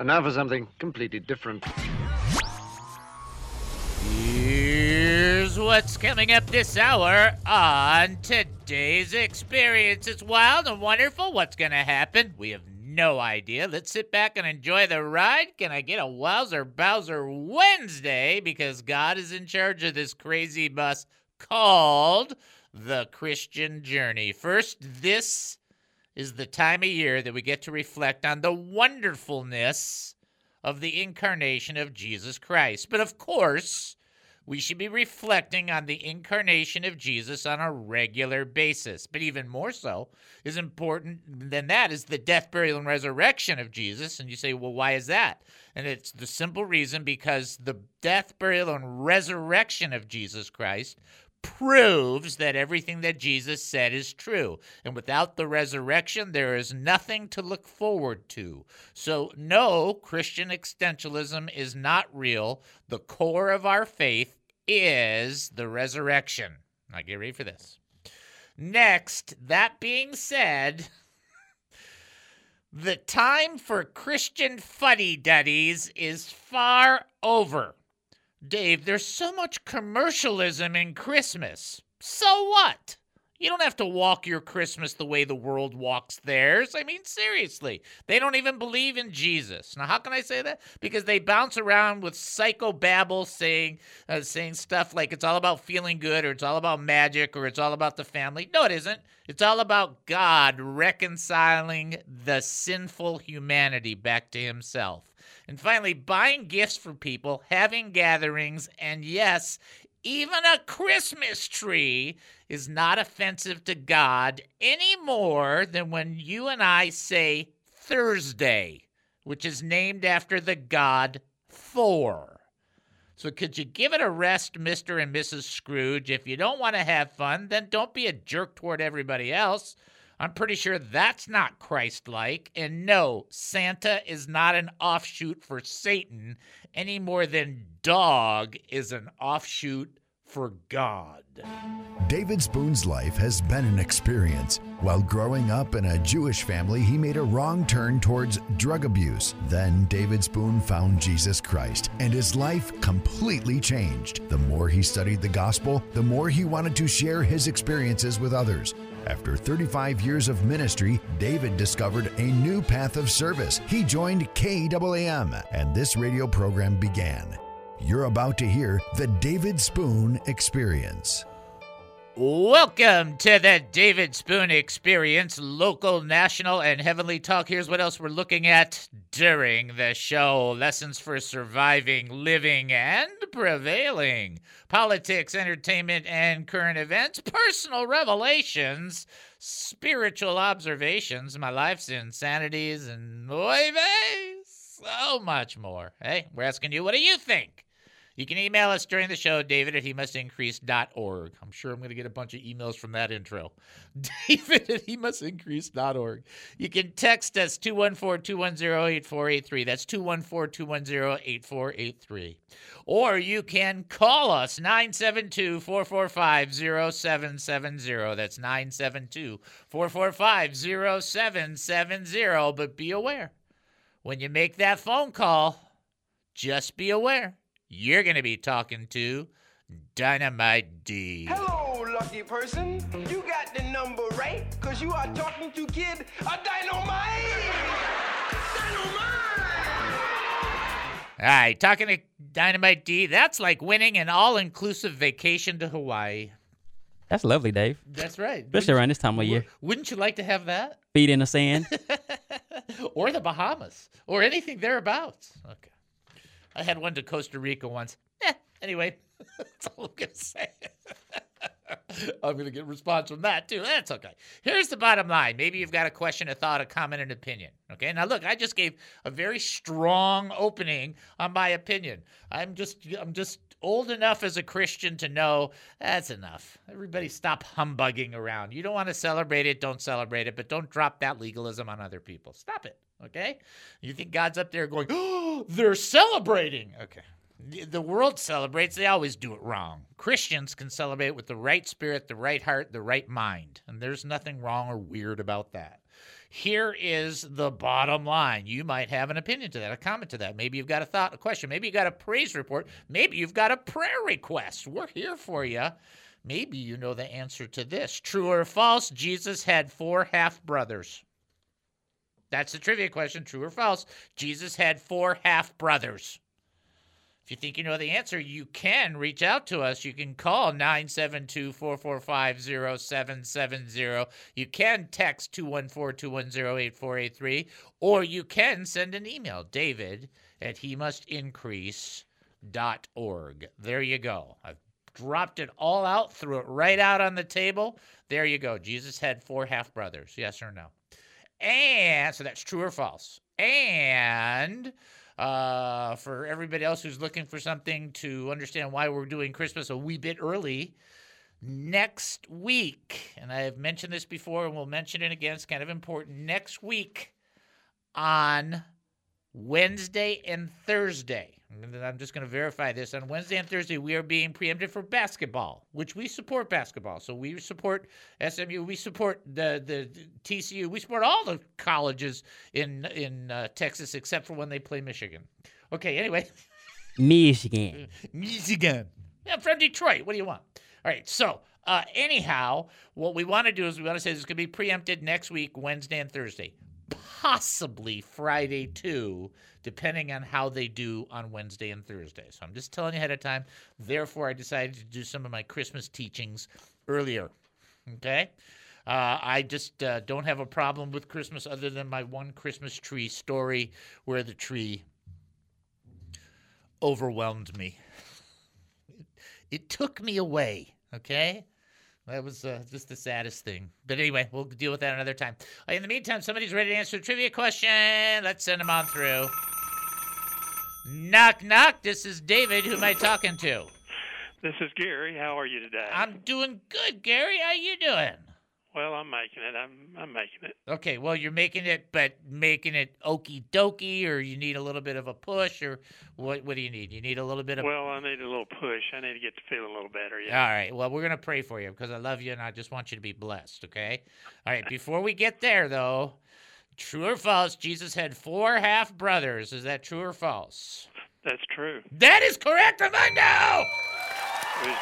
And now for something completely different. Here's what's coming up this hour on today's experience. It's wild and wonderful. What's going to happen? We have no idea. Let's sit back and enjoy the ride. Can I get a Wowzer Bowser Wednesday? Because God is in charge of this crazy bus called the Christian Journey. First, this is the time of year that we get to reflect on the wonderfulness of the incarnation of Jesus Christ. But of course, we should be reflecting on the incarnation of Jesus on a regular basis. But even more so, is important than that is the death, burial, and resurrection of Jesus. And you say, well, why is that? And it's the simple reason because the death, burial, and resurrection of Jesus Christ proves that everything that Jesus said is true. And without the resurrection, there is nothing to look forward to. So, no, Christian existentialism is not real. The core of our faith is the resurrection. Now, get ready for this. Next, that being said, the time for Christian fuddy duddies is far over. Dave, there's so much commercialism in Christmas. So what? You don't have to walk your Christmas the way the world walks theirs. I mean, seriously. They don't even believe in Jesus. Now, how can I say that? Because they bounce around with psychobabble saying uh, saying stuff like it's all about feeling good or it's all about magic or it's all about the family. No, it isn't. It's all about God reconciling the sinful humanity back to himself. And finally, buying gifts for people, having gatherings, and yes, even a Christmas tree is not offensive to God any more than when you and I say Thursday, which is named after the god Thor. So could you give it a rest, Mr. and Mrs. Scrooge? If you don't want to have fun, then don't be a jerk toward everybody else. I'm pretty sure that's not Christ like. And no, Santa is not an offshoot for Satan any more than dog is an offshoot for God. David Spoon's life has been an experience. While growing up in a Jewish family, he made a wrong turn towards drug abuse. Then David Spoon found Jesus Christ, and his life completely changed. The more he studied the gospel, the more he wanted to share his experiences with others. After 35 years of ministry, David discovered a new path of service. He joined KAAM, and this radio program began. You're about to hear the David Spoon Experience. Welcome to the David Spoon Experience, local, national, and heavenly talk. Here's what else we're looking at during the show lessons for surviving, living, and prevailing, politics, entertainment, and current events, personal revelations, spiritual observations, my life's insanities, and oy so much more. Hey, we're asking you, what do you think? You can email us during the show, david at he must. I'm sure I'm going to get a bunch of emails from that intro. David at he must. You can text us 214 210 8483. That's 214 210 8483. Or you can call us 972 445 0770. That's 972 445 0770. But be aware when you make that phone call, just be aware you're going to be talking to Dynamite D. Hello, lucky person. You got the number right, because you are talking to Kid a Dynamite. All right, talking to Dynamite D, that's like winning an all inclusive vacation to Hawaii. That's lovely, Dave. That's right. Especially around this time of year. Wouldn't you like to have that? Feet in the sand. or the Bahamas, or anything thereabouts. Okay. I had one to Costa Rica once. Eh, anyway, that's all I'm going to say. I'm going to get a response from that too. That's okay. Here's the bottom line. Maybe you've got a question, a thought, a comment, an opinion. Okay. Now look, I just gave a very strong opening on my opinion. I'm just, I'm just old enough as a Christian to know that's enough. Everybody stop humbugging around. You don't want to celebrate it, don't celebrate it, but don't drop that legalism on other people. Stop it. Okay? You think God's up there going, oh, they're celebrating. Okay. The world celebrates, they always do it wrong. Christians can celebrate with the right spirit, the right heart, the right mind. And there's nothing wrong or weird about that. Here is the bottom line. You might have an opinion to that, a comment to that. Maybe you've got a thought, a question. Maybe you've got a praise report. Maybe you've got a prayer request. We're here for you. Maybe you know the answer to this. True or false? Jesus had four half brothers. That's the trivia question. True or false? Jesus had four half brothers. You think you know the answer, you can reach out to us. You can call 972 445 0770. You can text 214 210 8483, or you can send an email, david at he must increase.org. There you go. I've dropped it all out, threw it right out on the table. There you go. Jesus had four half brothers. Yes or no? And so that's true or false. And uh, for everybody else who's looking for something to understand why we're doing Christmas a wee bit early, next week, and I have mentioned this before and we'll mention it again, it's kind of important. Next week on Wednesday and Thursday, I'm just going to verify this. On Wednesday and Thursday, we are being preempted for basketball, which we support basketball. So we support SMU, we support the the TCU, we support all the colleges in in uh, Texas except for when they play Michigan. Okay, anyway, Michigan. Michigan. Yeah, I'm from Detroit. What do you want? All right, so uh, anyhow, what we want to do is we want to say this is going to be preempted next week, Wednesday and Thursday possibly Friday too, depending on how they do on Wednesday and Thursday. So I'm just telling you ahead of time. Therefore, I decided to do some of my Christmas teachings earlier. Okay? Uh, I just uh, don't have a problem with Christmas other than my one Christmas tree story where the tree overwhelmed me. It took me away, okay? That was uh, just the saddest thing. But anyway, we'll deal with that another time. In the meantime, somebody's ready to answer a trivia question. Let's send them on through. Knock, knock. This is David. Who am I talking to? This is Gary. How are you today? I'm doing good, Gary. How you doing? well, I'm making it. I'm I'm making it. Okay, well, you're making it, but making it okey dokey, or you need a little bit of a push, or what? What do you need? You need a little bit of. Well, I need a little push. I need to get to feel a little better. Yeah. All right. Well, we're gonna pray for you because I love you and I just want you to be blessed. Okay. All right. Before we get there, though, true or false? Jesus had four half brothers. Is that true or false? That's true. That is correct, Armando. It was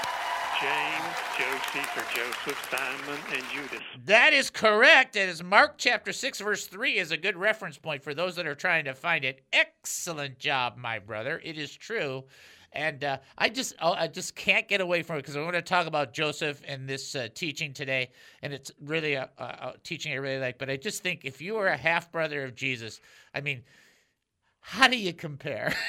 James, Joseph, or Joseph, Simon, and Judas. That is correct. It is Mark chapter 6, verse 3 is a good reference point for those that are trying to find it. Excellent job, my brother. It is true. And uh, I just oh, I just can't get away from it because I want to talk about Joseph and this uh, teaching today, and it's really a, a, a teaching I really like. But I just think if you were a half brother of Jesus, I mean, how do you compare?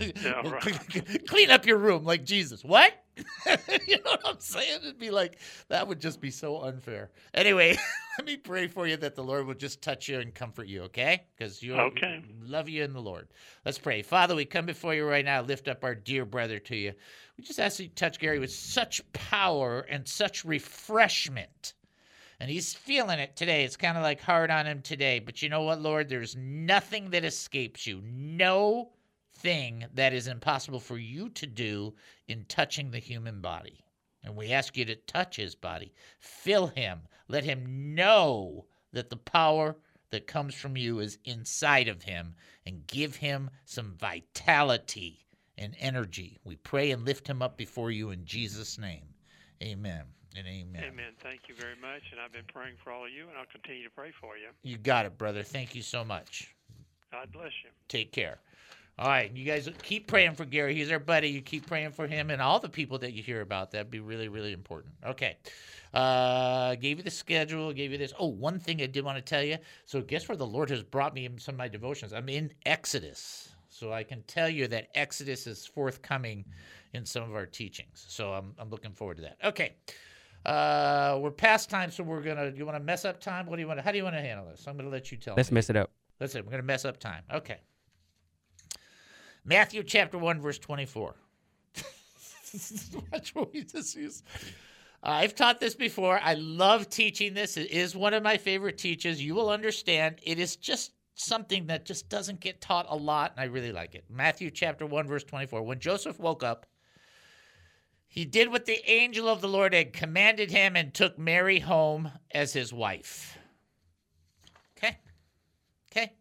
Yeah, right. Clean up your room like Jesus. What? you know what I'm saying? It'd be like that would just be so unfair. Anyway, let me pray for you that the Lord will just touch you and comfort you, okay? Because you Okay. love you in the Lord. Let's pray. Father, we come before you right now, lift up our dear brother to you. We just ask you to touch Gary with such power and such refreshment. And he's feeling it today. It's kind of like hard on him today. But you know what, Lord? There's nothing that escapes you. No thing that is impossible for you to do in touching the human body. And we ask you to touch his body, fill him, let him know that the power that comes from you is inside of him, and give him some vitality and energy. We pray and lift him up before you in Jesus' name. Amen and amen. Amen. Thank you very much. And I've been praying for all of you, and I'll continue to pray for you. You got it, brother. Thank you so much. God bless you. Take care. All right, you guys keep praying for Gary. He's our buddy. You keep praying for him and all the people that you hear about. That'd be really, really important. Okay. Uh, gave you the schedule. Gave you this. Oh, one thing I did want to tell you. So, guess where the Lord has brought me in some of my devotions? I'm in Exodus. So I can tell you that Exodus is forthcoming in some of our teachings. So I'm, I'm looking forward to that. Okay. Uh, we're past time, so we're gonna. You want to mess up time? What do you want? to How do you want to handle this? I'm gonna let you tell Let's me. mess it up. Let's we're going to mess up time. Okay. Matthew chapter 1, verse 24. Watch what we just. I've taught this before. I love teaching this. It is one of my favorite teaches. You will understand. It is just something that just doesn't get taught a lot, and I really like it. Matthew chapter 1, verse 24. When Joseph woke up, he did what the angel of the Lord had commanded him and took Mary home as his wife. Okay. Okay.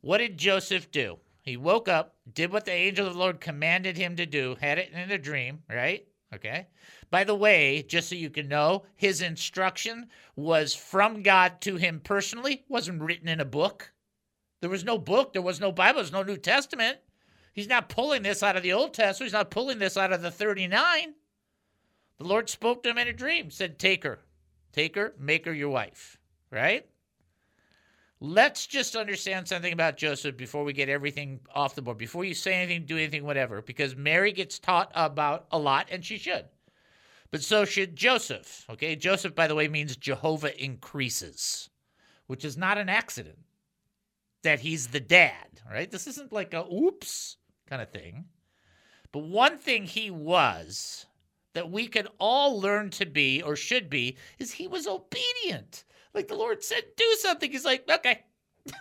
What did Joseph do? He woke up, did what the angel of the Lord commanded him to do, had it in a dream, right? Okay. By the way, just so you can know, his instruction was from God to him personally, wasn't written in a book. There was no book, there was no Bible, there's no New Testament. He's not pulling this out of the Old Testament, he's not pulling this out of the 39. The Lord spoke to him in a dream, said, Take her, take her, make her your wife, right? Let's just understand something about Joseph before we get everything off the board, before you say anything, do anything, whatever, because Mary gets taught about a lot, and she should. But so should Joseph. Okay, Joseph, by the way, means Jehovah increases, which is not an accident that he's the dad, right? This isn't like a oops kind of thing. But one thing he was that we can all learn to be or should be is he was obedient. Like the Lord said, do something. He's like, okay.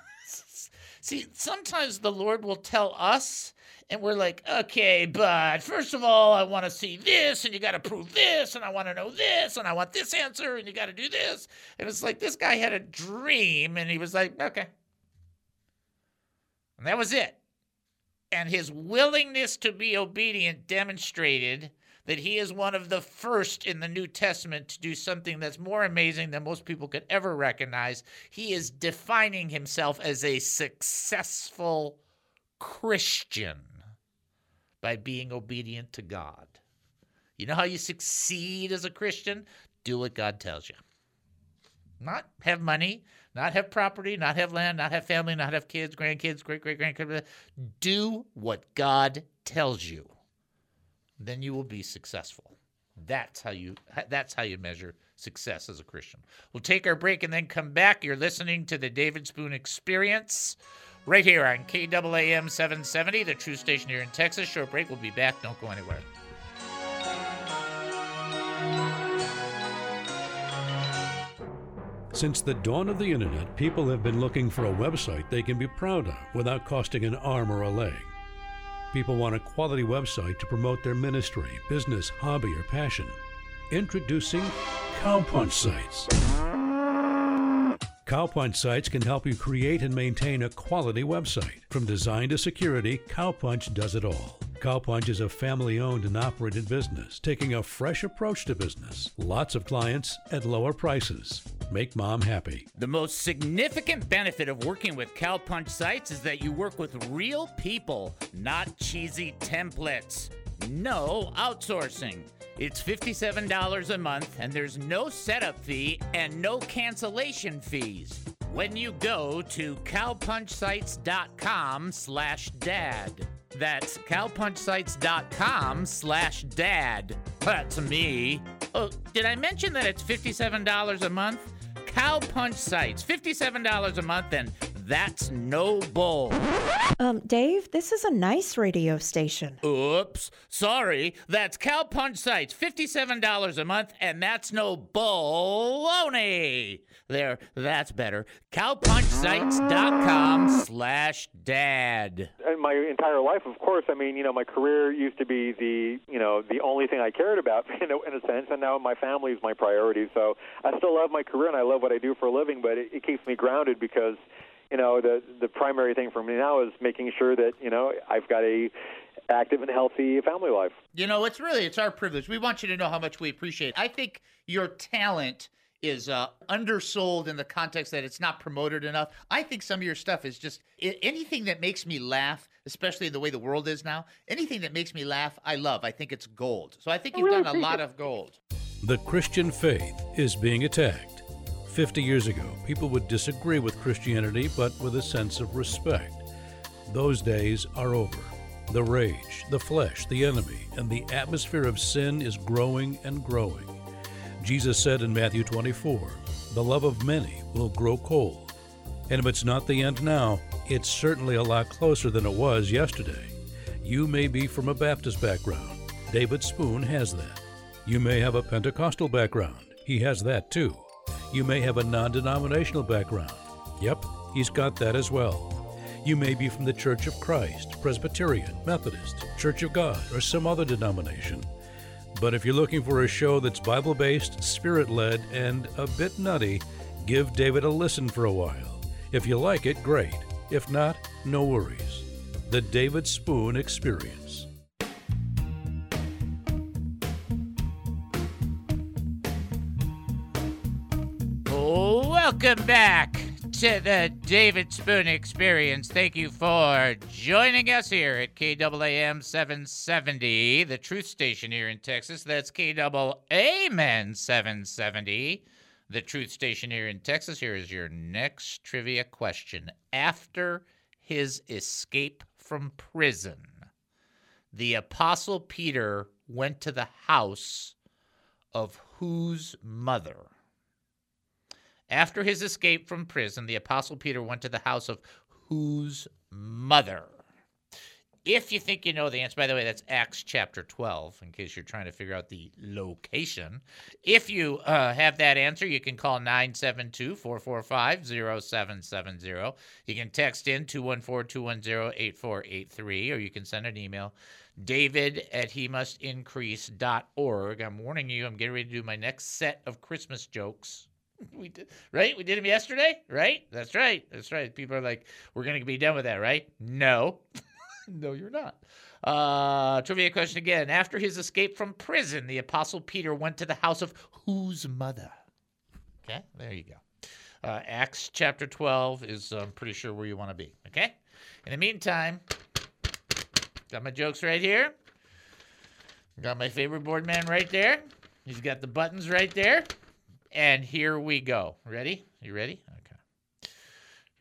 See, sometimes the Lord will tell us, and we're like, okay, but first of all, I want to see this, and you got to prove this, and I want to know this, and I want this answer, and you got to do this. And it's like this guy had a dream, and he was like, okay. And that was it. And his willingness to be obedient demonstrated that he is one of the first in the New Testament to do something that's more amazing than most people could ever recognize. He is defining himself as a successful Christian by being obedient to God. You know how you succeed as a Christian? Do what God tells you. Not have money, not have property, not have land, not have family, not have kids, grandkids, great great grandkids. Do what God tells you. Then you will be successful. That's how you that's how you measure success as a Christian. We'll take our break and then come back. You're listening to the David Spoon Experience right here on KAAM 770, the true station here in Texas. Short break. We'll be back. Don't go anywhere. Since the dawn of the internet, people have been looking for a website they can be proud of without costing an arm or a leg. People want a quality website to promote their ministry, business, hobby, or passion. Introducing Cowpunch Sites. Cowpunch Sites can help you create and maintain a quality website. From design to security, Cowpunch does it all. Cowpunch is a family owned and operated business, taking a fresh approach to business. Lots of clients at lower prices. Make mom happy. The most significant benefit of working with Cowpunch sites is that you work with real people, not cheesy templates. No outsourcing. It's $57 a month and there's no setup fee and no cancellation fees. When you go to cowpunchsites.com slash dad. That's cowpunchsites.com slash dad. That's me. Oh, did I mention that it's $57 a month? Cowpunch Sites, $57 a month, and that's no bull. Um, Dave, this is a nice radio station. Oops, sorry. That's Cowpunch Sites, $57 a month, and that's no baloney. There, that's better. Cowpunchsites.com slash dad. And my entire life, of course, I mean, you know, my career used to be the, you know, the only thing I cared about, you know, in a sense, and now my family is my priority. So I still love my career and I love what I do for a living, but it, it keeps me grounded because, you know, the the primary thing for me now is making sure that, you know, I've got a active and healthy family life. You know, it's really it's our privilege. We want you to know how much we appreciate. It. I think your talent is uh, undersold in the context that it's not promoted enough. I think some of your stuff is just i- anything that makes me laugh, especially the way the world is now. Anything that makes me laugh, I love. I think it's gold. So I think you've done a lot of gold. The Christian faith is being attacked. 50 years ago, people would disagree with Christianity, but with a sense of respect. Those days are over. The rage, the flesh, the enemy, and the atmosphere of sin is growing and growing. Jesus said in Matthew 24, The love of many will grow cold. And if it's not the end now, it's certainly a lot closer than it was yesterday. You may be from a Baptist background. David Spoon has that. You may have a Pentecostal background. He has that too. You may have a non denominational background. Yep, he's got that as well. You may be from the Church of Christ, Presbyterian, Methodist, Church of God, or some other denomination. But if you're looking for a show that's Bible based, spirit led, and a bit nutty, give David a listen for a while. If you like it, great. If not, no worries. The David Spoon Experience. Welcome back to the David Spoon Experience. Thank you for joining us here at KAAM 770, the truth station here in Texas. That's KAAM 770, the truth station here in Texas. Here is your next trivia question. After his escape from prison, the Apostle Peter went to the house of whose mother? After his escape from prison, the Apostle Peter went to the house of whose mother? If you think you know the answer, by the way, that's Acts chapter 12, in case you're trying to figure out the location. If you uh, have that answer, you can call 972 445 0770. You can text in 214 210 8483, or you can send an email david at he must increase.org. I'm warning you, I'm getting ready to do my next set of Christmas jokes we did right? We did them yesterday right? That's right. That's right. People are like we're gonna be done with that right? No. No you're not. Uh trivia question again. After his escape from prison the apostle peter went to the house of whose mother? Okay there you go. Uh, acts chapter 12 is i'm pretty sure where you want to be okay? In the meantime got my jokes right here. Got my favorite board man right there. He's got the buttons right there and here we go. Ready? You ready?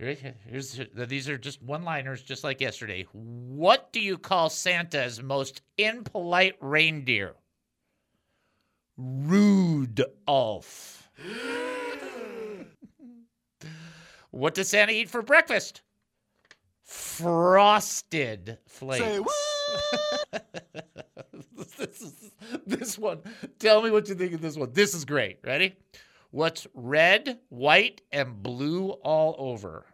Okay. Here's these are just one-liners, just like yesterday. What do you call Santa's most impolite reindeer? Rudolph. what does Santa eat for breakfast? Frosted flakes. This is this one. Tell me what you think of this one. This is great. Ready? What's red, white, and blue all over?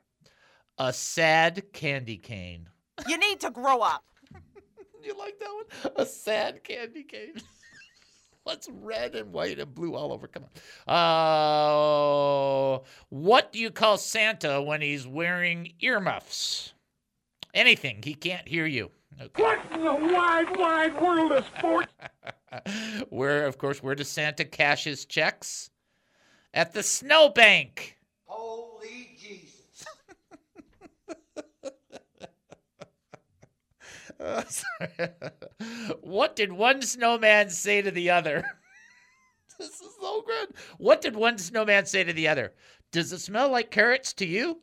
A sad candy cane. You need to grow up. you like that one? A sad candy cane. What's red and white and blue all over? Come on. Uh, what do you call Santa when he's wearing earmuffs? Anything. He can't hear you. Okay. What in the wide, wide world of sports? where, of course, where does Santa cash his checks? At the snowbank. Holy Jesus. uh, what did one snowman say to the other? this is so good. What did one snowman say to the other? Does it smell like carrots to you?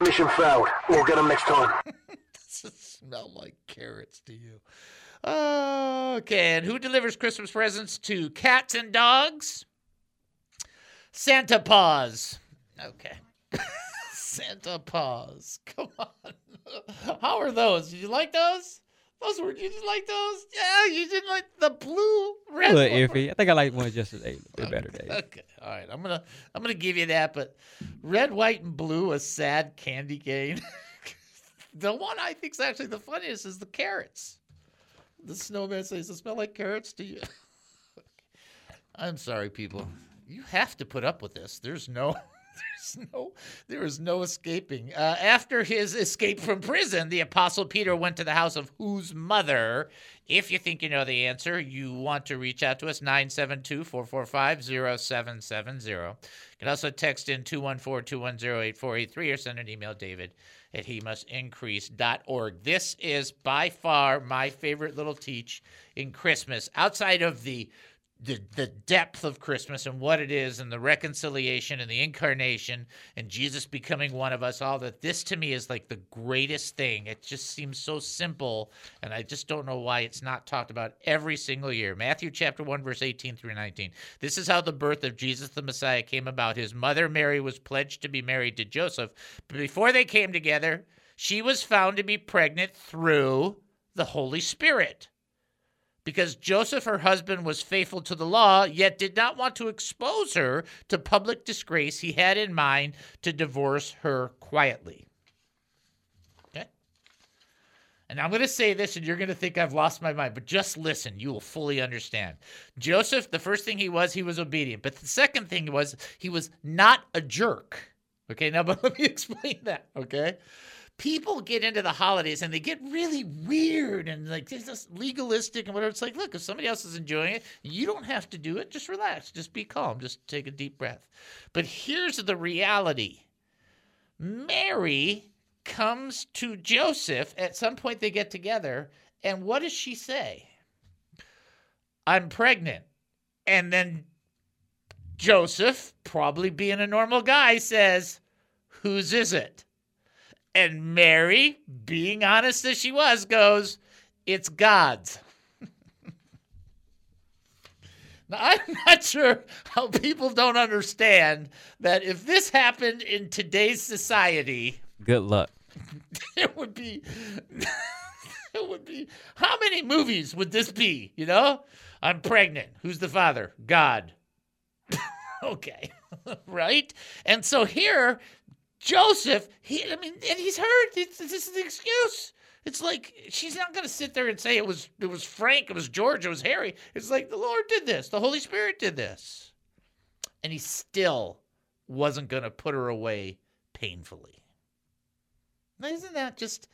Mission failed. We'll get them next time. Smell like carrots to you? Okay, and who delivers Christmas presents to cats and dogs? Santa Paws. Okay. Santa Paws. Come on. How are those? Did you like those? Those were you didn't like those? Yeah, you didn't like the blue red. A little iffy. I think I like one just a okay. better. Dave. Okay, all right. I'm gonna I'm gonna give you that, but red, white, and blue, a sad candy cane. The one I think is actually the funniest is the carrots. The snowman says, "It smell like carrots to you." I'm sorry, people. You have to put up with this. There's no. No, there is no escaping. Uh, after his escape from prison, the Apostle Peter went to the house of whose mother? If you think you know the answer, you want to reach out to us, 972 445 0770. You can also text in 214 210 8483 or send an email, David at he must increase.org. This is by far my favorite little teach in Christmas, outside of the the the depth of Christmas and what it is and the reconciliation and the incarnation and Jesus becoming one of us all that this to me is like the greatest thing. It just seems so simple and I just don't know why it's not talked about every single year. Matthew chapter 1 verse 18 through 19 this is how the birth of Jesus the Messiah came about. His mother Mary was pledged to be married to Joseph. But before they came together she was found to be pregnant through the Holy Spirit because Joseph, her husband, was faithful to the law, yet did not want to expose her to public disgrace. He had in mind to divorce her quietly. Okay? And I'm going to say this, and you're going to think I've lost my mind, but just listen. You will fully understand. Joseph, the first thing he was, he was obedient. But the second thing was, he was not a jerk. Okay, now, but let me explain that. Okay. People get into the holidays and they get really weird and like it's just legalistic and whatever. It's like, look, if somebody else is enjoying it, you don't have to do it. Just relax. Just be calm. Just take a deep breath. But here's the reality Mary comes to Joseph. At some point, they get together. And what does she say? I'm pregnant. And then Joseph, probably being a normal guy, says, Whose is it? And Mary, being honest as she was, goes, It's God's. now, I'm not sure how people don't understand that if this happened in today's society, Good luck. it would be it would be how many movies would this be you know? I'm pregnant. Who's the father? God. Okay. Right? And so here joseph he i mean and he's hurt this is the excuse it's like she's not going to sit there and say it was it was frank it was george it was harry it's like the lord did this the holy spirit did this and he still wasn't going to put her away painfully Isn't that just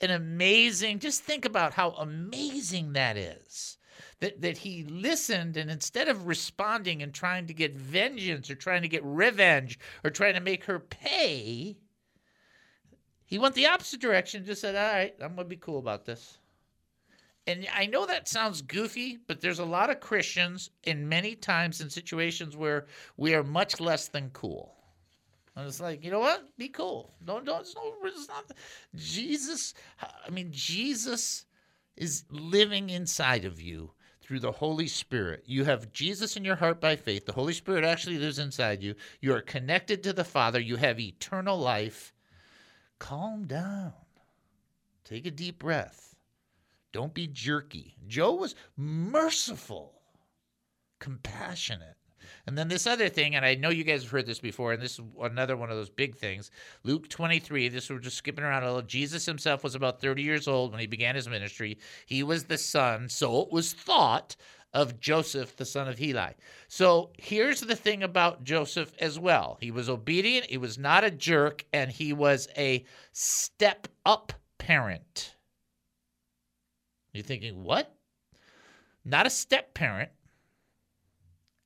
an amazing? Just think about how amazing that is. That, that he listened and instead of responding and trying to get vengeance or trying to get revenge or trying to make her pay, he went the opposite direction. Just said, "All right, I'm gonna be cool about this." And I know that sounds goofy, but there's a lot of Christians, in many times in situations where we are much less than cool. And it's like, you know what? Be cool. Don't don't. It's, no, it's not. Jesus. I mean, Jesus is living inside of you through the Holy Spirit. You have Jesus in your heart by faith. The Holy Spirit actually lives inside you. You are connected to the Father. You have eternal life. Calm down. Take a deep breath. Don't be jerky. Joe was merciful, compassionate. And then this other thing, and I know you guys have heard this before, and this is another one of those big things. Luke 23, this we're just skipping around a little. Jesus himself was about 30 years old when he began his ministry. He was the son, so it was thought, of Joseph, the son of Heli. So here's the thing about Joseph as well. He was obedient, he was not a jerk, and he was a step up parent. You're thinking, what? Not a step parent,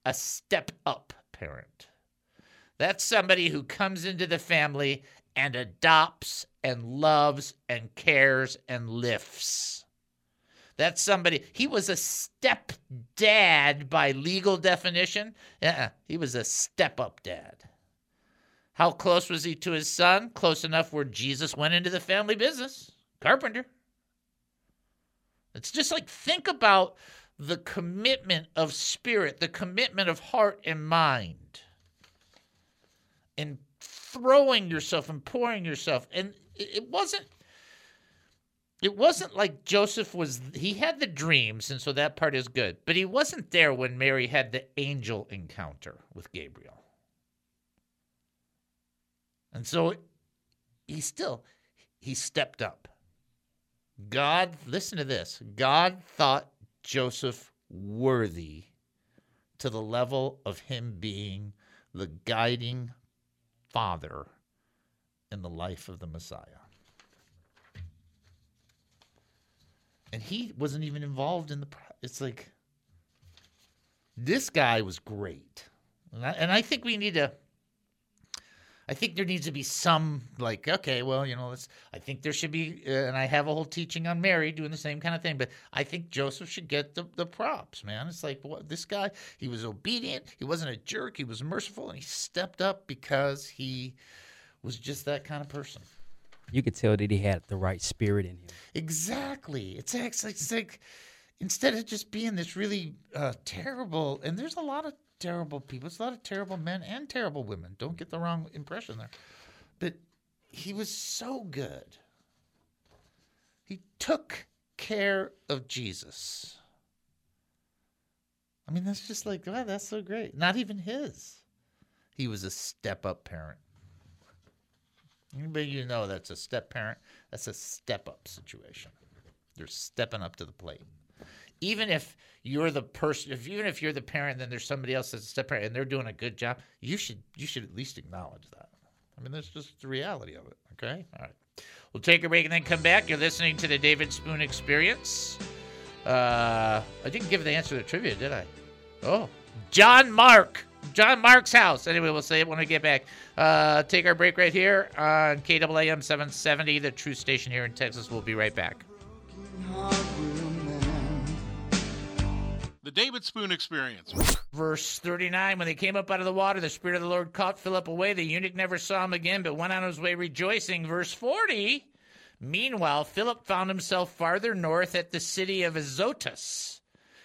a step up parent. That's somebody who comes into the family and adopts and loves and cares and lifts. That's somebody, he was a step dad by legal definition. Yeah, he was a step up dad. How close was he to his son? Close enough where Jesus went into the family business. Carpenter. It's just like think about the commitment of spirit, the commitment of heart and mind, and throwing yourself and pouring yourself. And it wasn't. It wasn't like Joseph was, he had the dreams, and so that part is good. But he wasn't there when Mary had the angel encounter with Gabriel. And so he still, he stepped up. God, listen to this God thought Joseph worthy to the level of him being the guiding father in the life of the Messiah. And he wasn't even involved in the. It's like this guy was great, and I, and I think we need to. I think there needs to be some like okay, well, you know, let's. I think there should be, uh, and I have a whole teaching on Mary doing the same kind of thing. But I think Joseph should get the, the props, man. It's like what this guy, he was obedient, he wasn't a jerk, he was merciful, and he stepped up because he was just that kind of person. You could tell that he had the right spirit in him. Exactly. It's actually it's like instead of just being this really uh, terrible, and there's a lot of terrible people. It's a lot of terrible men and terrible women. Don't get the wrong impression there. But he was so good. He took care of Jesus. I mean, that's just like, wow, that's so great. Not even his. He was a step up parent. Anybody you know that's a step parent, that's a step up situation. They're stepping up to the plate. Even if you're the person, if even if you're the parent, then there's somebody else that's a step parent and they're doing a good job, you should you should at least acknowledge that. I mean, that's just the reality of it. Okay. All right. We'll take a break and then come back. You're listening to the David Spoon Experience. Uh, I didn't give the answer to the trivia, did I? Oh, John Mark. John Mark's house. Anyway, we'll say it when we get back. Uh, take our break right here on KAAM 770, the true station here in Texas. We'll be right back. David Spoon Experience. Verse 39 When they came up out of the water, the Spirit of the Lord caught Philip away. The eunuch never saw him again, but went on his way rejoicing. Verse 40 Meanwhile, Philip found himself farther north at the city of Azotus.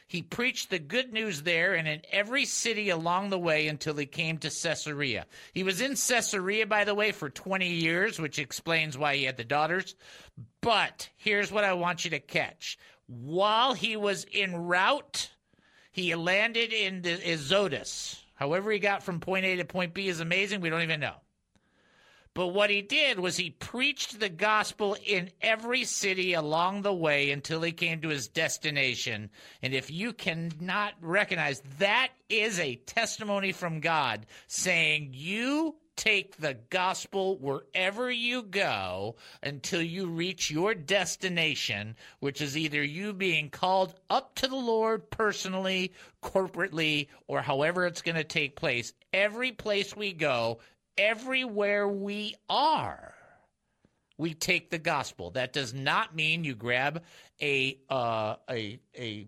He preached the good news there and in every city along the way until he came to Caesarea. He was in Caesarea, by the way, for 20 years, which explains why he had the daughters. But here's what I want you to catch. While he was en route, he landed in the Azotus. However, he got from point A to point B is amazing. We don't even know. But what he did was he preached the gospel in every city along the way until he came to his destination. And if you cannot recognize that is a testimony from God saying, You take the gospel wherever you go until you reach your destination, which is either you being called up to the Lord personally, corporately, or however it's going to take place. Every place we go, everywhere we are, we take the gospel. That does not mean you grab a uh, a a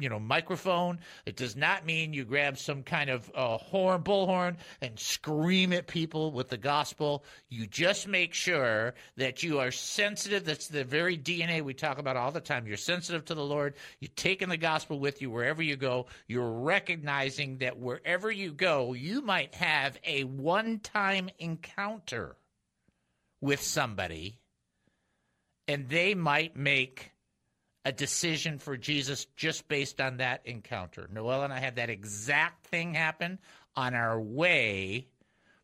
you know microphone. It does not mean you grab some kind of uh, horn, bullhorn, and scream at people with the gospel. You just make sure that you are sensitive. That's the very DNA we talk about all the time. You're sensitive to the Lord. You're taking the gospel with you wherever you go. You're recognizing that wherever you go, you might have a one-time encounter with somebody, and they might make a decision for Jesus just based on that encounter. Noel and I had that exact thing happen on our way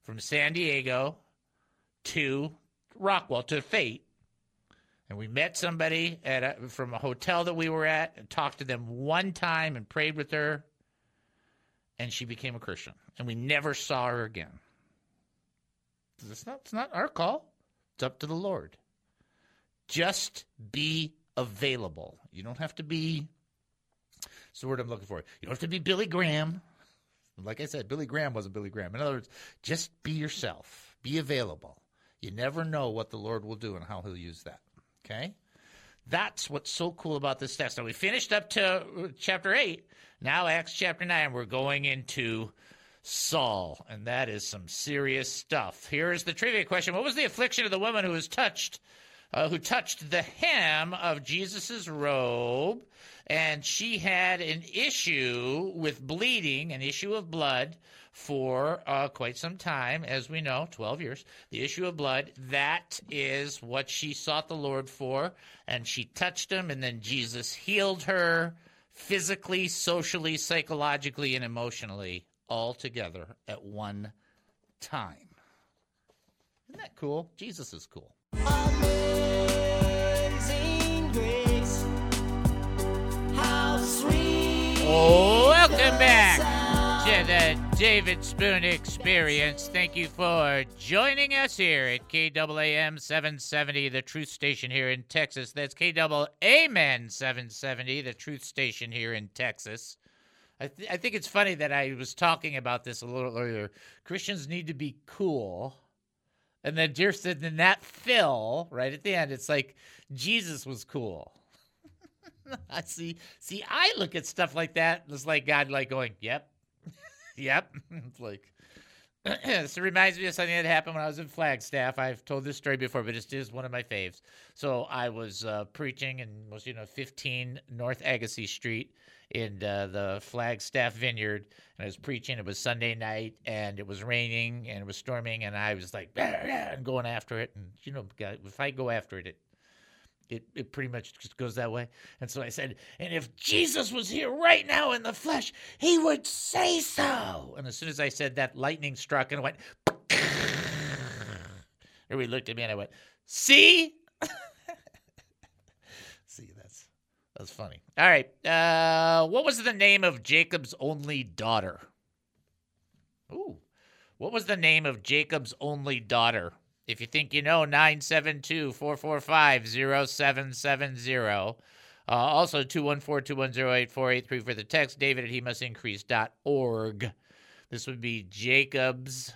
from San Diego to Rockwall to Fate. And we met somebody at a, from a hotel that we were at and talked to them one time and prayed with her. And she became a Christian. And we never saw her again. It's not, it's not our call. It's up to the Lord. Just be available. You don't have to be. That's the word I'm looking for. You don't have to be Billy Graham. Like I said, Billy Graham wasn't Billy Graham. In other words, just be yourself. Be available. You never know what the Lord will do and how He'll use that. Okay? That's what's so cool about this text. Now, we finished up to uh, chapter 8. Now, Acts chapter 9, we're going into Saul, and that is some serious stuff. Here is the trivia question What was the affliction of the woman who was touched? Uh, who touched the hem of Jesus' robe, and she had an issue with bleeding, an issue of blood for uh, quite some time, as we know, 12 years. The issue of blood, that is what she sought the Lord for, and she touched him, and then Jesus healed her physically, socially, psychologically, and emotionally all together at one time. Isn't that cool? Jesus is cool. Welcome back to the David Spoon Experience. Thank you for joining us here at KAAM 770, the truth station here in Texas. That's KAAM 770, the truth station here in Texas. I, th- I think it's funny that I was talking about this a little earlier. Christians need to be cool. And then Dear said, then that Phil, right at the end, it's like Jesus was cool. I see. See, I look at stuff like that. It's like God, like going, "Yep, yep." it's like this reminds me of something that happened when I was in Flagstaff. I've told this story before, but it is one of my faves. So I was uh, preaching in was you know 15 North Agassiz Street in uh, the Flagstaff Vineyard, and I was preaching. It was Sunday night, and it was raining, and it was storming, and I was like, and going after it. And you know, if I go after it, it it, it pretty much just goes that way. And so I said, and if Jesus was here right now in the flesh, he would say so. And as soon as I said that, lightning struck and it went. Everybody looked at me and I went, see? see, that's that's funny. All right. Uh, what was the name of Jacob's only daughter? Ooh. What was the name of Jacob's only daughter? If you think you know, 972 445 0770. Uh, also, 214 210 8483 for the text. David at he must increase.org. This would be Jacob's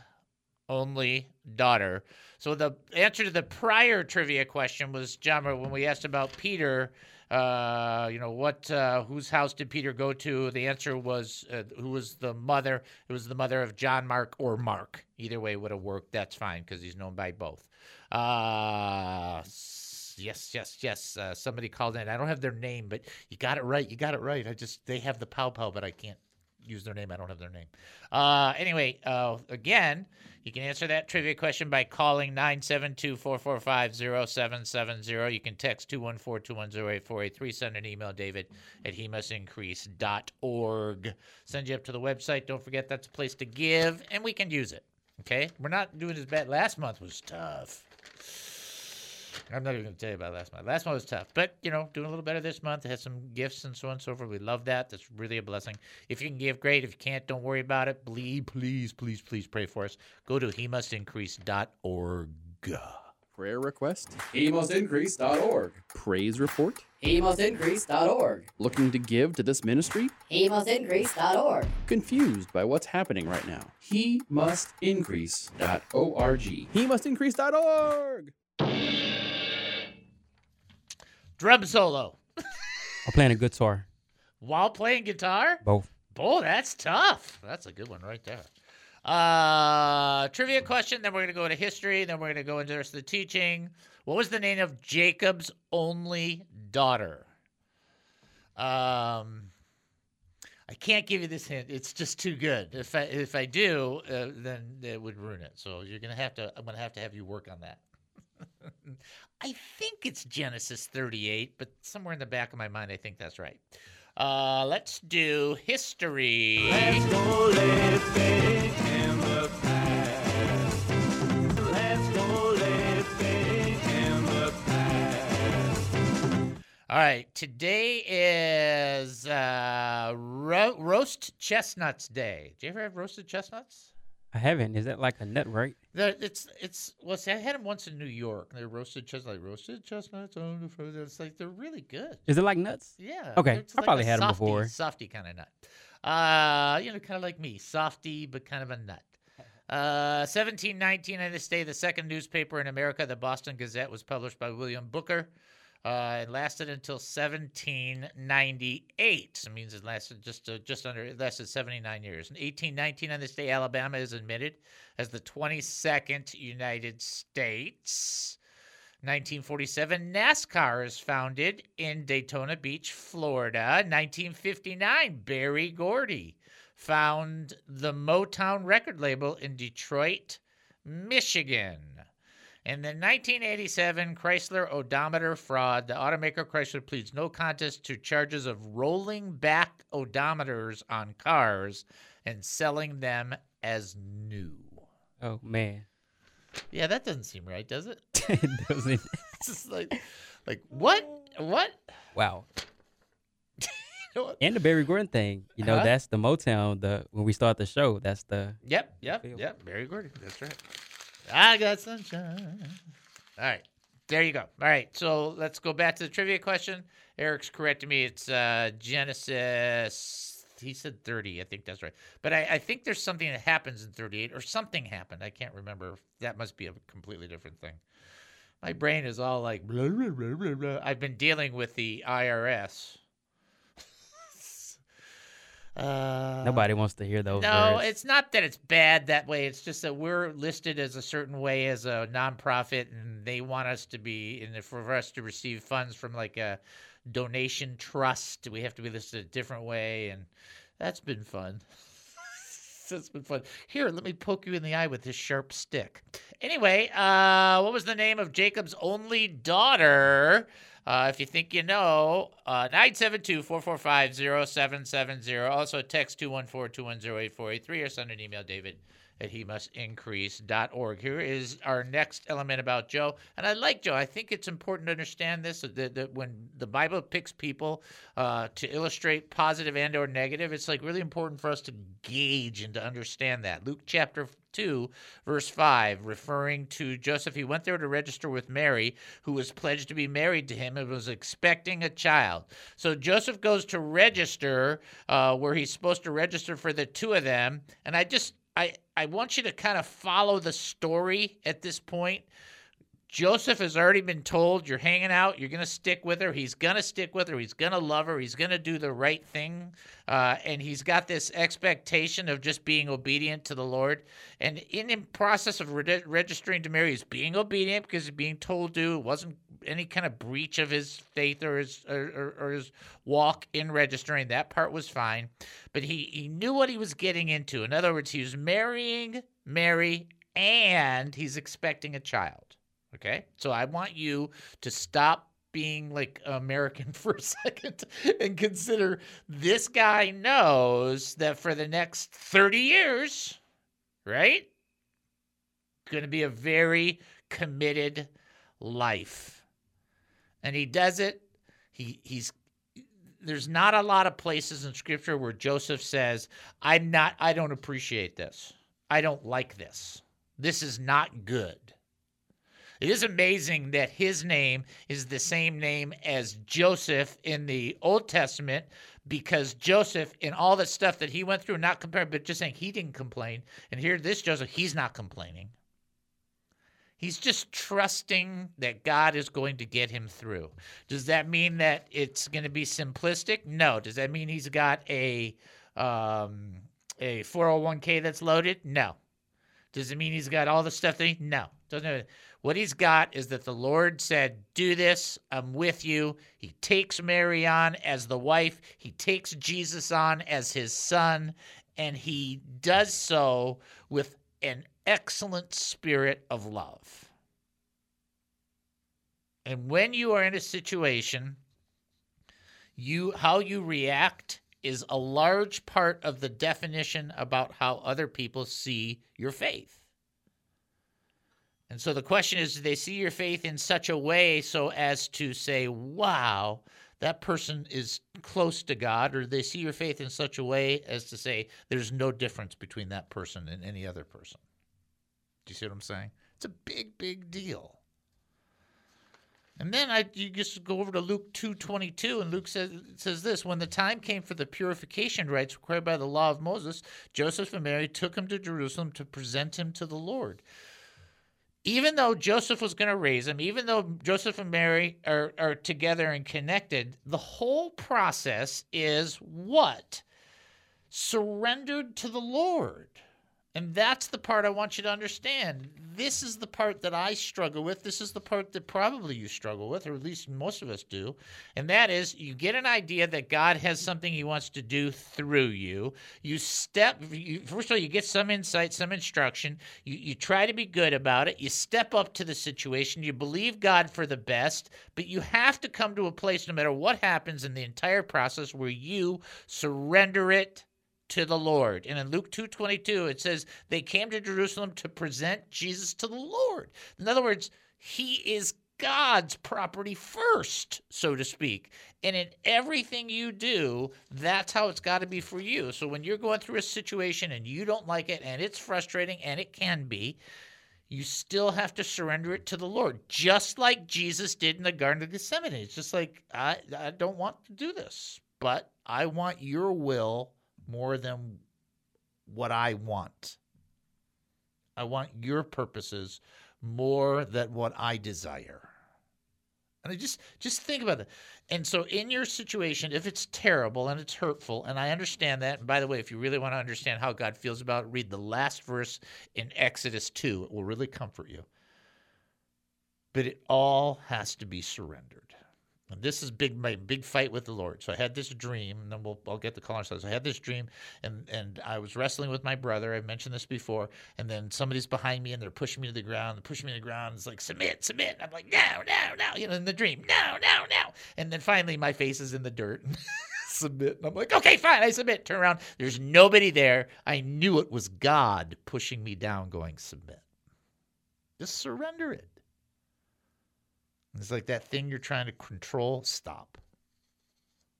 only daughter. So the answer to the prior trivia question was John when we asked about Peter. Uh, you know what? Uh, whose house did Peter go to? The answer was uh, who was the mother? It was the mother of John Mark or Mark. Either way would have worked. That's fine because he's known by both. Uh, yes, yes, yes. Uh, somebody called in. I don't have their name, but you got it right. You got it right. I just they have the pow pow, but I can't use their name. I don't have their name. Uh, anyway, uh, again, you can answer that trivia question by calling 972 445 0770. You can text 214 210 8483. Send an email, david at he must increase.org. Send you up to the website. Don't forget that's a place to give, and we can use it. Okay? We're not doing as bad. Last month was tough. I'm not even going to tell you about last month. Last month was tough, but you know, doing a little better this month. Had some gifts and so on and so forth. We love that. That's really a blessing. If you can give, great. If you can't, don't worry about it. Please, please, please, please pray for us. Go to he must increase.org. Prayer request? He must increase.org. Praise report? He must increase.org. Looking to give to this ministry? He must increase.org. Confused by what's happening right now? He must Drum solo. I'm playing a guitar. While playing guitar? Both. Boy, that's tough. That's a good one right there. Uh, trivia question. Then we're gonna go into history. Then we're gonna go into the rest of the teaching. What was the name of Jacob's only daughter? Um, I can't give you this hint. It's just too good. If I if I do, uh, then it would ruin it. So you're gonna have to. I'm gonna have to have you work on that. I think it's Genesis 38, but somewhere in the back of my mind, I think that's right. Uh, let's do history. Let's go living in the past. Let's go living in the past. All right, today is uh, ro- roast chestnuts day. Do you ever have roasted chestnuts? I haven't. Is that like a nut, right? The, it's it's well, see, I had them once in New York. They're roasted chestnuts, like roasted chestnuts on the frozen. It's like they're really good. Is it like nuts? Yeah. Okay, I like probably had them before. Softy kind of nut. Uh, you know, kind of like me, softy but kind of a nut. Uh, 1719 on this day, the second newspaper in America, the Boston Gazette, was published by William Brooker. Uh, it lasted until 1798. It means it lasted just uh, just under it lasted 79 years. In 1819 on this day, Alabama is admitted as the 22nd United States. 1947, NASCAR is founded in Daytona Beach, Florida. 1959, Berry Gordy found the Motown record label in Detroit, Michigan. And the 1987, Chrysler odometer fraud. The automaker Chrysler pleads no contest to charges of rolling back odometers on cars and selling them as new. Oh man, Yeah, that doesn't seem right, does it? it doesn't. It's just like, like what? What? Wow. know what? And the Barry Gordon thing, you know, Huh? that's the Motown. The when we start the show, that's the Yep, yep, yep. Barry Gordon. That's right. I got sunshine. All right. There you go. All right. So let's go back to the trivia question. Eric's correcting me. It's uh, Genesis. He said 30. I think that's right. But I, I think there's something that happens in 38 or something happened. I can't remember. That must be a completely different thing. My brain is all like blah, blah, blah. I've been dealing with the IRS. Uh, nobody wants to hear those. no, words. it's not that it's bad that way. It's just that we're listed as a certain way as a nonprofit, and they want us to be, and for us to receive funds from like a donation trust, we have to be listed a different way, and that's been fun. that's been fun. Here, let me poke you in the eye with this sharp stick. Anyway, uh, what was the name of Jacob's only daughter? Uh, if you think you know, uh, 972 445 0770. Also, text 214 210 8483 or send an email, David at he must increase.org. Here is our next element about Joe. And I like Joe. I think it's important to understand this that, that when the Bible picks people uh, to illustrate positive and or negative, it's like really important for us to gauge and to understand that. Luke chapter 2, verse 5, referring to Joseph. He went there to register with Mary, who was pledged to be married to him and was expecting a child. So Joseph goes to register uh, where he's supposed to register for the two of them. And I just, I, I want you to kind of follow the story at this point. Joseph has already been told you're hanging out, you're going to stick with her. He's going to stick with her. He's going to love her. He's going to do the right thing. Uh, and he's got this expectation of just being obedient to the Lord. And in the process of re- registering to Mary, he's being obedient because he's being told to. It wasn't any kind of breach of his faith or his or, or, or his walk in registering. That part was fine. But he, he knew what he was getting into. In other words, he was marrying Mary and he's expecting a child. Okay. So I want you to stop being like American for a second and consider this guy knows that for the next 30 years, right? Going to be a very committed life. And he does it. He he's there's not a lot of places in scripture where Joseph says, "I'm not I don't appreciate this. I don't like this. This is not good." It is amazing that his name is the same name as Joseph in the Old Testament because Joseph, in all the stuff that he went through, not compared, but just saying he didn't complain. And here, this Joseph, he's not complaining. He's just trusting that God is going to get him through. Does that mean that it's going to be simplistic? No. Does that mean he's got a um, a 401k that's loaded? No. Does it mean he's got all the stuff that he? No. Doesn't. What he's got is that the Lord said, Do this, I'm with you. He takes Mary on as the wife, he takes Jesus on as his son, and he does so with an excellent spirit of love. And when you are in a situation, you how you react is a large part of the definition about how other people see your faith. And so the question is do they see your faith in such a way so as to say, wow, that person is close to God, or they see your faith in such a way as to say there's no difference between that person and any other person? Do you see what I'm saying? It's a big, big deal. And then I you just go over to Luke 2:22 and Luke says says this, when the time came for the purification rites required by the law of Moses, Joseph and Mary took him to Jerusalem to present him to the Lord even though Joseph was going to raise him, even though Joseph and Mary are, are together and connected, the whole process is what? Surrendered to the Lord. And that's the part I want you to understand. This is the part that I struggle with. This is the part that probably you struggle with, or at least most of us do. And that is you get an idea that God has something he wants to do through you. You step, you, first of all, you get some insight, some instruction. You, you try to be good about it. You step up to the situation. You believe God for the best, but you have to come to a place, no matter what happens in the entire process, where you surrender it to the Lord. And in Luke 2:22 it says they came to Jerusalem to present Jesus to the Lord. In other words, he is God's property first, so to speak. And in everything you do, that's how it's got to be for you. So when you're going through a situation and you don't like it and it's frustrating and it can be, you still have to surrender it to the Lord, just like Jesus did in the Garden of Gethsemane. It's just like, I, I don't want to do this, but I want your will more than what I want. I want your purposes more than what I desire. And I just just think about it. And so in your situation, if it's terrible and it's hurtful, and I understand that, and by the way, if you really want to understand how God feels about it, read the last verse in Exodus 2. It will really comfort you. But it all has to be surrendered. And this is big my big fight with the Lord. So I had this dream, and then we'll I'll get the caller. So I had this dream, and and I was wrestling with my brother. I've mentioned this before. And then somebody's behind me, and they're pushing me to the ground. They're pushing me to the ground. It's like submit, submit. I'm like no, no, no. You know, in the dream, no, no, no. And then finally, my face is in the dirt. submit. And I'm like, okay, fine, I submit. Turn around. There's nobody there. I knew it was God pushing me down, going submit. Just surrender it. It's like that thing you're trying to control. Stop.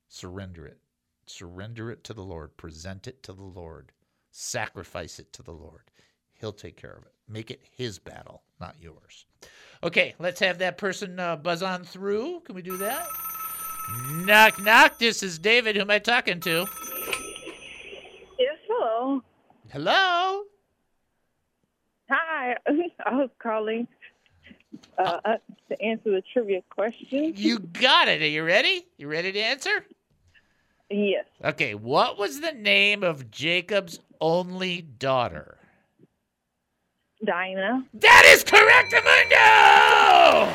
Surrender it. Surrender it to the Lord. Present it to the Lord. Sacrifice it to the Lord. He'll take care of it. Make it his battle, not yours. Okay, let's have that person uh, buzz on through. Can we do that? Knock, knock. This is David. Who am I talking to? Yes, hello. Hello. Hi. I was calling uh, uh, to answer the trivia question. You got it. Are you ready? You ready to answer? Yes. Okay, what was the name of Jacob's only daughter? Dinah. That is correct, Amundo!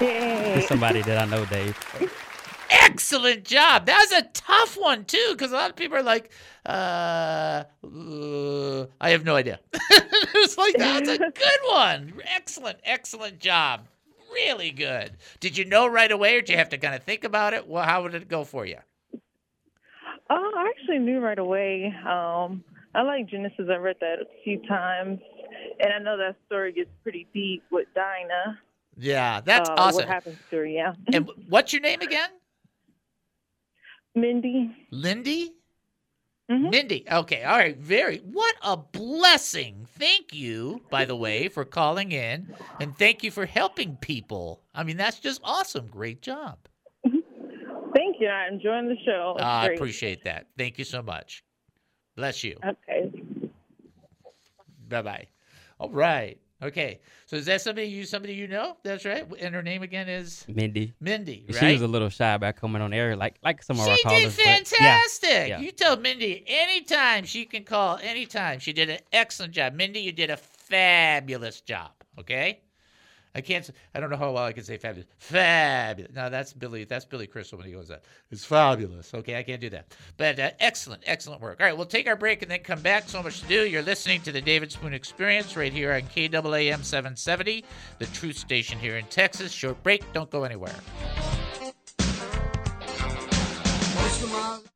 Yay. There's somebody that I know, Dave. Excellent job. That was a tough one too, because a lot of people are like, uh, uh, I have no idea. it was like that's a good one. Excellent, excellent job. Really good. Did you know right away, or did you have to kind of think about it? Well, how would it go for you? Oh, I actually knew right away. Um, I like Genesis. I read that a few times, and I know that story gets pretty deep with Dinah. Yeah, that's uh, awesome. What happens to her? Yeah. And what's your name again? Mindy. Lindy? Mm-hmm. Mindy. Okay. All right. Very. What a blessing. Thank you, by the way, for calling in and thank you for helping people. I mean, that's just awesome. Great job. Thank you. I'm enjoying the show. Ah, I appreciate that. Thank you so much. Bless you. Okay. Bye bye. All right. Okay. So is that somebody you somebody you know? That's right. And her name again is Mindy. Mindy, right? She was a little shy about coming on air, like like some of our She callers. did but yeah, fantastic. yeah. You tell Mindy anytime she can call anytime. She did an excellent job. Mindy, you did a fabulous job. Okay? I can't I don't know how well I can say fabulous. Fabulous. No, that's Billy. That's Billy Crystal when he goes that. It's fabulous. Okay, I can't do that. But uh, excellent, excellent work. All right, we'll take our break and then come back. So much to do. You're listening to the David Spoon Experience right here on KAAM 770, the truth station here in Texas. Short break. Don't go anywhere.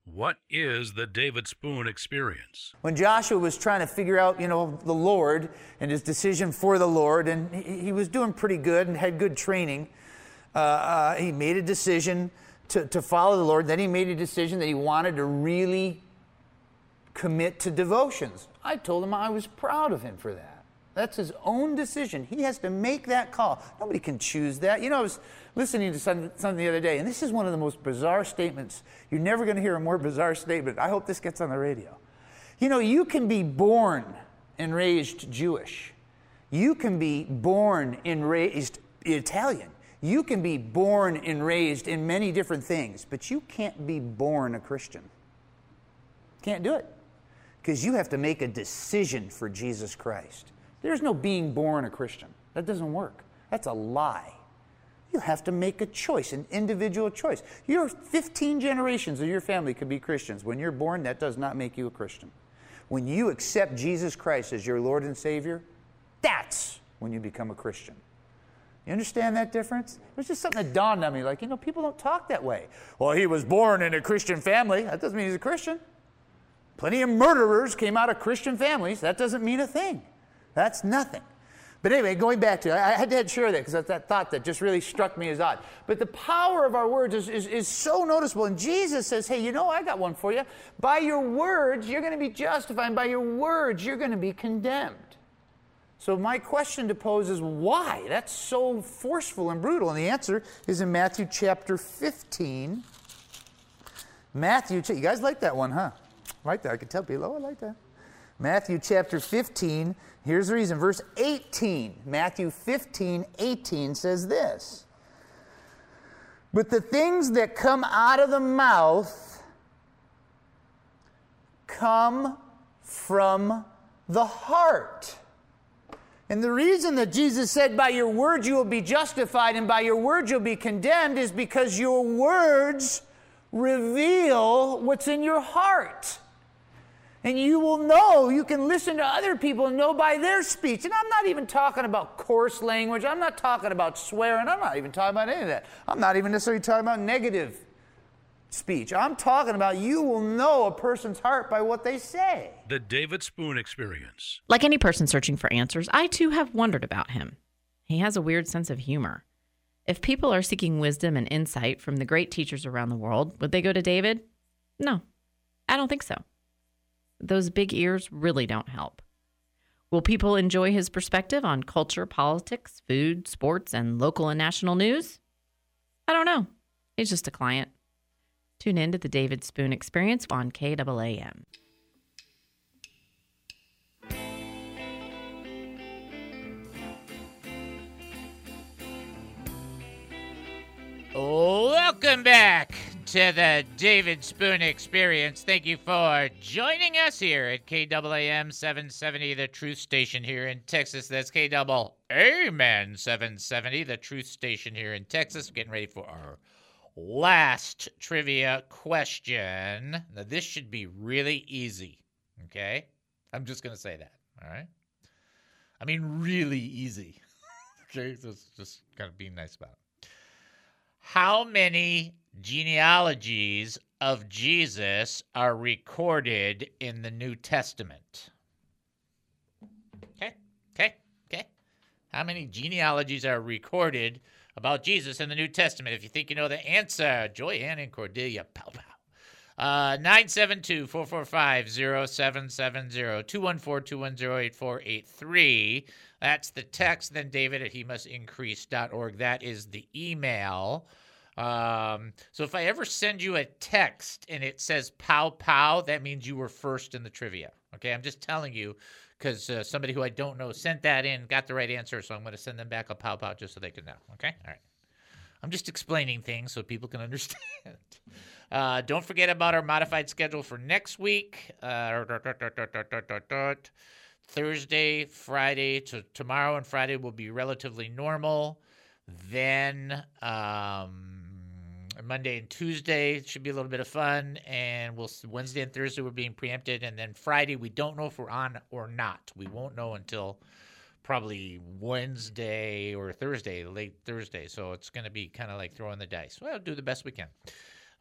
What is the David Spoon experience? When Joshua was trying to figure out, you know, the Lord and his decision for the Lord, and he, he was doing pretty good and had good training, uh, uh, he made a decision to, to follow the Lord. Then he made a decision that he wanted to really commit to devotions. I told him I was proud of him for that. That's his own decision. He has to make that call. Nobody can choose that. You know, I was listening to some- something the other day, and this is one of the most bizarre statements. You're never going to hear a more bizarre statement. I hope this gets on the radio. You know, you can be born and raised Jewish. You can be born and raised Italian. You can be born and raised in many different things, but you can't be born a Christian. Can't do it. Because you have to make a decision for Jesus Christ. There's no being born a Christian. That doesn't work. That's a lie. You have to make a choice, an individual choice. Your 15 generations of your family could be Christians. When you're born, that does not make you a Christian. When you accept Jesus Christ as your Lord and Savior, that's when you become a Christian. You understand that difference? It was just something that dawned on me like, you know, people don't talk that way. Well, he was born in a Christian family. That doesn't mean he's a Christian. Plenty of murderers came out of Christian families. That doesn't mean a thing. That's nothing. But anyway, going back to it, I had to share that because that thought that just really struck me as odd. But the power of our words is, is, is so noticeable. And Jesus says, hey, you know, I got one for you. By your words, you're going to be justified. And by your words, you're going to be condemned. So my question to pose is why? That's so forceful and brutal. And the answer is in Matthew chapter 15. Matthew, you guys like that one, huh? I Like that. I could tell people, oh, I like that. Matthew chapter 15, here's the reason. Verse 18, Matthew 15, 18 says this But the things that come out of the mouth come from the heart. And the reason that Jesus said, By your words you will be justified and by your words you'll be condemned is because your words reveal what's in your heart. And you will know, you can listen to other people and know by their speech. And I'm not even talking about coarse language. I'm not talking about swearing. I'm not even talking about any of that. I'm not even necessarily talking about negative speech. I'm talking about you will know a person's heart by what they say. The David Spoon experience. Like any person searching for answers, I too have wondered about him. He has a weird sense of humor. If people are seeking wisdom and insight from the great teachers around the world, would they go to David? No, I don't think so. Those big ears really don't help. Will people enjoy his perspective on culture, politics, food, sports, and local and national news? I don't know. He's just a client. Tune in to the David Spoon Experience on KAAM. Welcome back to the David Spoon Experience. Thank you for joining us here at KAAM 770, the truth station here in Texas. That's KAAM 770, the truth station here in Texas. Getting ready for our last trivia question. Now, this should be really easy, okay? I'm just going to say that, all right? I mean, really easy. okay, so just kind of being nice about it. How many genealogies of Jesus are recorded in the New Testament? Okay, okay, okay. How many genealogies are recorded about Jesus in the New Testament? If you think you know the answer, Joyanne and Cordelia, pow pow. Uh, 972 445 0770 214 210 8483. That's the text. Then David at he must increase.org. That is the email. Um, so if I ever send you a text and it says pow pow, that means you were first in the trivia. Okay, I'm just telling you because uh, somebody who I don't know sent that in, got the right answer, so I'm going to send them back a pow pow just so they can know. Okay, all right. I'm just explaining things so people can understand. Uh, don't forget about our modified schedule for next week. Uh, Thursday, Friday, to tomorrow and Friday will be relatively normal. Then um, Monday and Tuesday should be a little bit of fun, and we'll Wednesday and Thursday we're being preempted, and then Friday we don't know if we're on or not. We won't know until probably Wednesday or Thursday, late Thursday. So it's going to be kind of like throwing the dice. Well, do the best we can.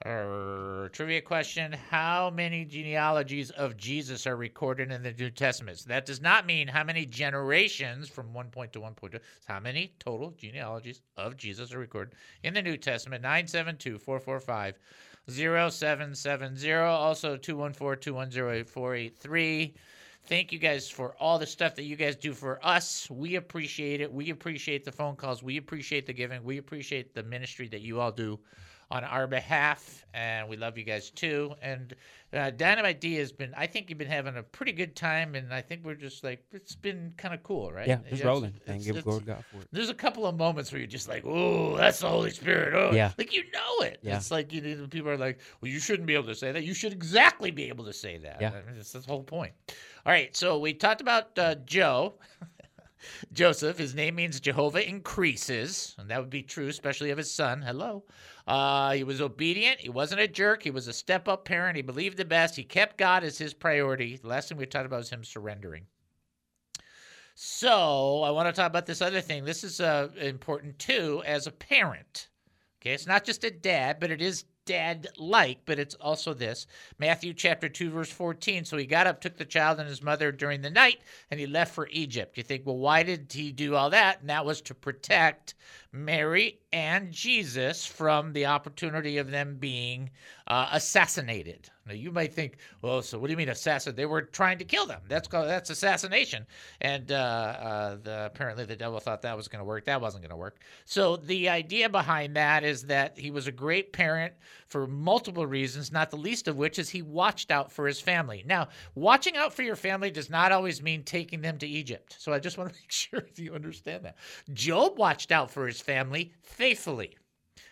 Our trivia question How many genealogies of Jesus are recorded in the New Testament? So that does not mean how many generations from one point to one point. It's how many total genealogies of Jesus are recorded in the New Testament? 972 445 0770. Also 214 210 8483. Thank you guys for all the stuff that you guys do for us. We appreciate it. We appreciate the phone calls. We appreciate the giving. We appreciate the ministry that you all do on our behalf, and we love you guys too. And uh, Dynamite D has been, I think you've been having a pretty good time, and I think we're just like, it's been kind of cool, right? Yeah, it's rolling. it's- it's- Lord God, for it. There's a couple of moments where you're just like, oh, that's the Holy Spirit. Oh, Yeah. Like, you know it. Yeah. It's like, you know, people are like, well, you shouldn't be able to say that. You should exactly be able to say that. Yeah. I mean, that's the whole point. All right, so we talked about uh, Joe. Joseph, his name means Jehovah increases, and that would be true, especially of his son. Hello. Uh, he was obedient. He wasn't a jerk. He was a step up parent. He believed the best. He kept God as his priority. The last thing we talked about was him surrendering. So I want to talk about this other thing. This is uh, important too as a parent. Okay, it's not just a dad, but it is like, but it's also this. Matthew chapter 2, verse 14. So he got up, took the child and his mother during the night, and he left for Egypt. You think, well, why did he do all that? And that was to protect Mary and Jesus from the opportunity of them being uh, assassinated. Now you might think, well, so what do you mean assassin? They were trying to kill them. That's called that's assassination. And uh, uh, the, apparently the devil thought that was going to work. That wasn't going to work. So the idea behind that is that he was a great parent for multiple reasons, not the least of which is he watched out for his family. Now, watching out for your family does not always mean taking them to Egypt. So I just want to make sure you understand that. Job watched out for his family faithfully.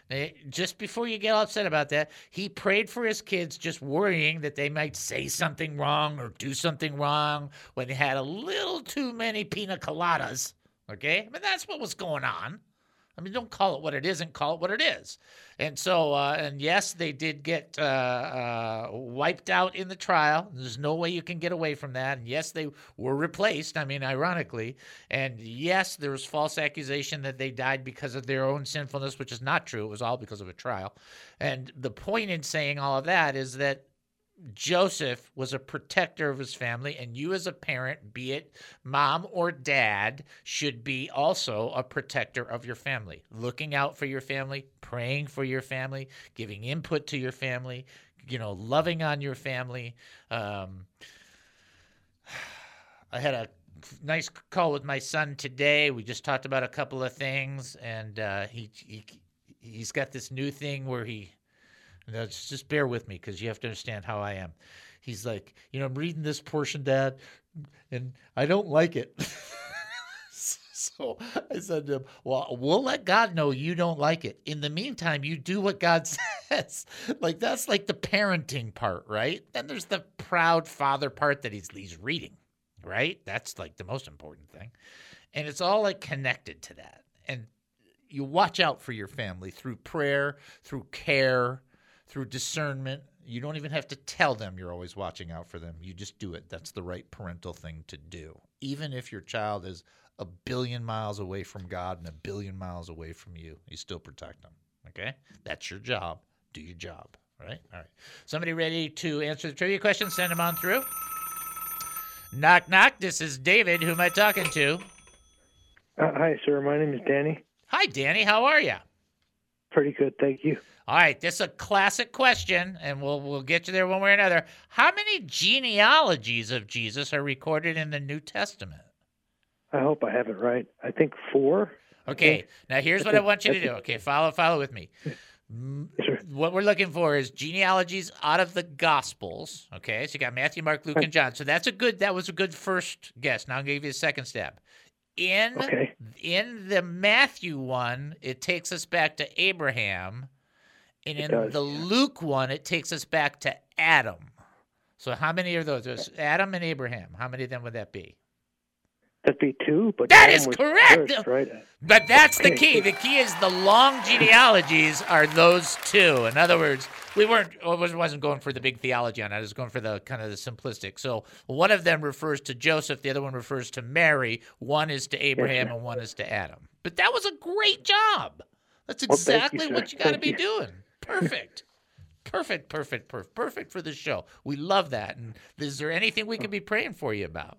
Eh, Just before you get upset about that, he prayed for his kids, just worrying that they might say something wrong or do something wrong when they had a little too many pina coladas. Okay? I mean, that's what was going on. I mean, don't call it what it isn't, call it what it is. And so, uh, and yes, they did get uh, uh, wiped out in the trial. There's no way you can get away from that. And yes, they were replaced. I mean, ironically. And yes, there was false accusation that they died because of their own sinfulness, which is not true. It was all because of a trial. And the point in saying all of that is that Joseph was a protector of his family, and you, as a parent, be it mom or dad, should be also a protector of your family, looking out for your family, praying for your family, giving input to your family, you know, loving on your family. Um, I had a nice call with my son today. We just talked about a couple of things, and uh, he, he he's got this new thing where he. Now, just just bear with me because you have to understand how I am. He's like, you know, I'm reading this portion, Dad, and I don't like it. so I said to him, Well, we'll let God know you don't like it. In the meantime, you do what God says. like that's like the parenting part, right? Then there's the proud father part that he's he's reading, right? That's like the most important thing. And it's all like connected to that. And you watch out for your family through prayer, through care, through discernment. You don't even have to tell them you're always watching out for them. You just do it. That's the right parental thing to do. Even if your child is a billion miles away from God and a billion miles away from you, you still protect them. Okay? That's your job. Do your job. Right? All right. Somebody ready to answer the trivia question? Send them on through. Knock, knock. This is David. Who am I talking to? Uh, hi, sir. My name is Danny. Hi, Danny. How are you? Pretty good, thank you. All right, this is a classic question, and we'll we'll get you there one way or another. How many genealogies of Jesus are recorded in the New Testament? I hope I have it right. I think four. Okay, now here's what I want you to do. Okay, follow follow with me. M- What we're looking for is genealogies out of the Gospels. Okay, so you got Matthew, Mark, Luke, and John. So that's a good. That was a good first guess. Now I'll give you a second step. In Okay. in the Matthew one, it takes us back to Abraham, and in does, the Luke one, it takes us back to Adam. So how many are those? There's Adam and Abraham. How many of them would that be? That'd be two, but That Adam is correct! first, right? But that's the key. The key is the long genealogies are those two. In other words, we weren't oh, I was- wasn't going for the big theology on it. I was going for the kind of the simplistic. So one of them refers to Joseph, the other one refers to Mary. One is to Abraham, sir. and one is to Adam. But that was a great job. That's Well, you, exactly what you got to be doing. Perfect. Perfect, perfect, perfect, perfect for the show. We love that. And is there anything we can be praying for you about?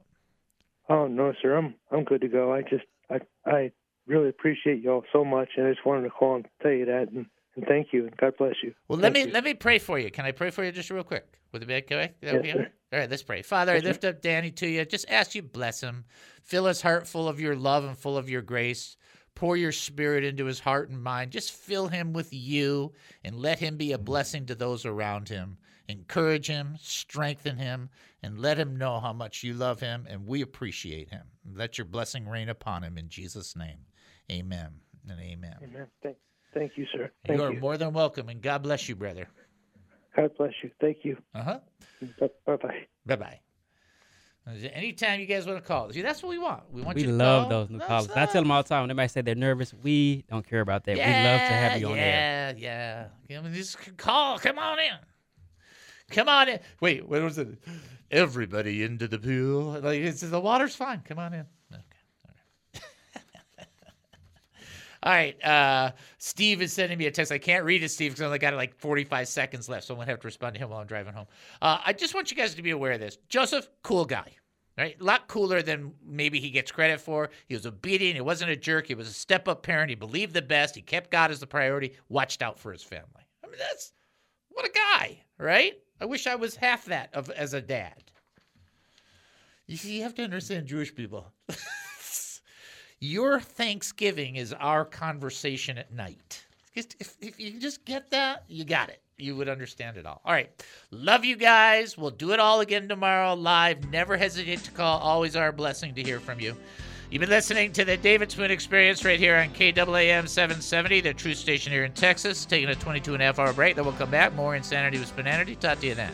Oh no, sir. I'm I'm good to go. I just I I really appreciate y'all so much, and I just wanted to call and tell you that, and, and thank you, and God bless you. Well, let Thank me you. let me pray for you. Can I pray for you just real quick? Would it be okay? That Yes, okay? sir. All right, let's pray. Father, I Yes, sir. lift up Danny to you. Just ask you bless him. Fill his heart full of your love and full of your grace. Pour your spirit into his heart and mind. Just fill him with you and let him be a blessing to those around him. Encourage him, strengthen him, and let him know how much you love him and we appreciate him. Let your blessing reign upon him in Jesus' name. Amen and amen. Amen. Thank, thank you, sir. Thank you are you. more than welcome, and God bless you, brother. God bless you. Thank you. Uh huh. Bye bye. Bye bye. Anytime you guys want to call, see that's what we want. We want We you to love call. those new That's callers. I tell them all the time when everybody say they're nervous, we don't care about that. we love to have you on yeah, air. Yeah, yeah. I mean, just call. Come on in. Come on in. Wait, what was it? Everybody into the pool. Like it's, the water's fine. Come on in. Okay. All right. All right. Uh, Steve is sending me a text. I can't read it, Steve, because I only got like 45 seconds left, so I'm gonna have to respond to him while I'm driving home. Uh, I just want you guys to be aware of this. Joseph, cool guy. Right? A lot cooler than maybe he gets credit for. He was obedient. He wasn't a jerk. He was a step up parent. He believed the best. He kept God as the priority, watched out for his family. I mean, that's what a guy, right? I wish I was half that of as a dad. You see, you have to understand Jewish people. Your Thanksgiving is our conversation at night. If, if you just get that, you got it. You would understand it all. All right. Love you guys. We'll do it all again tomorrow live. Never hesitate to call. Always our blessing to hear from you. You've been listening to the David Spoon Experience right here on KAAM 770, the true station here in Texas. Taking a 22 and a half hour break. Then we'll come back. More Insanity with Spoonanity. Talk to you then.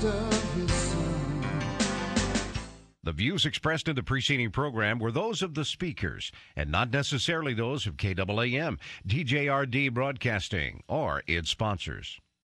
Cost of his son. The views expressed in the preceding program were those of the speakers and not necessarily those of KAAM, DJRD Broadcasting, or its sponsors.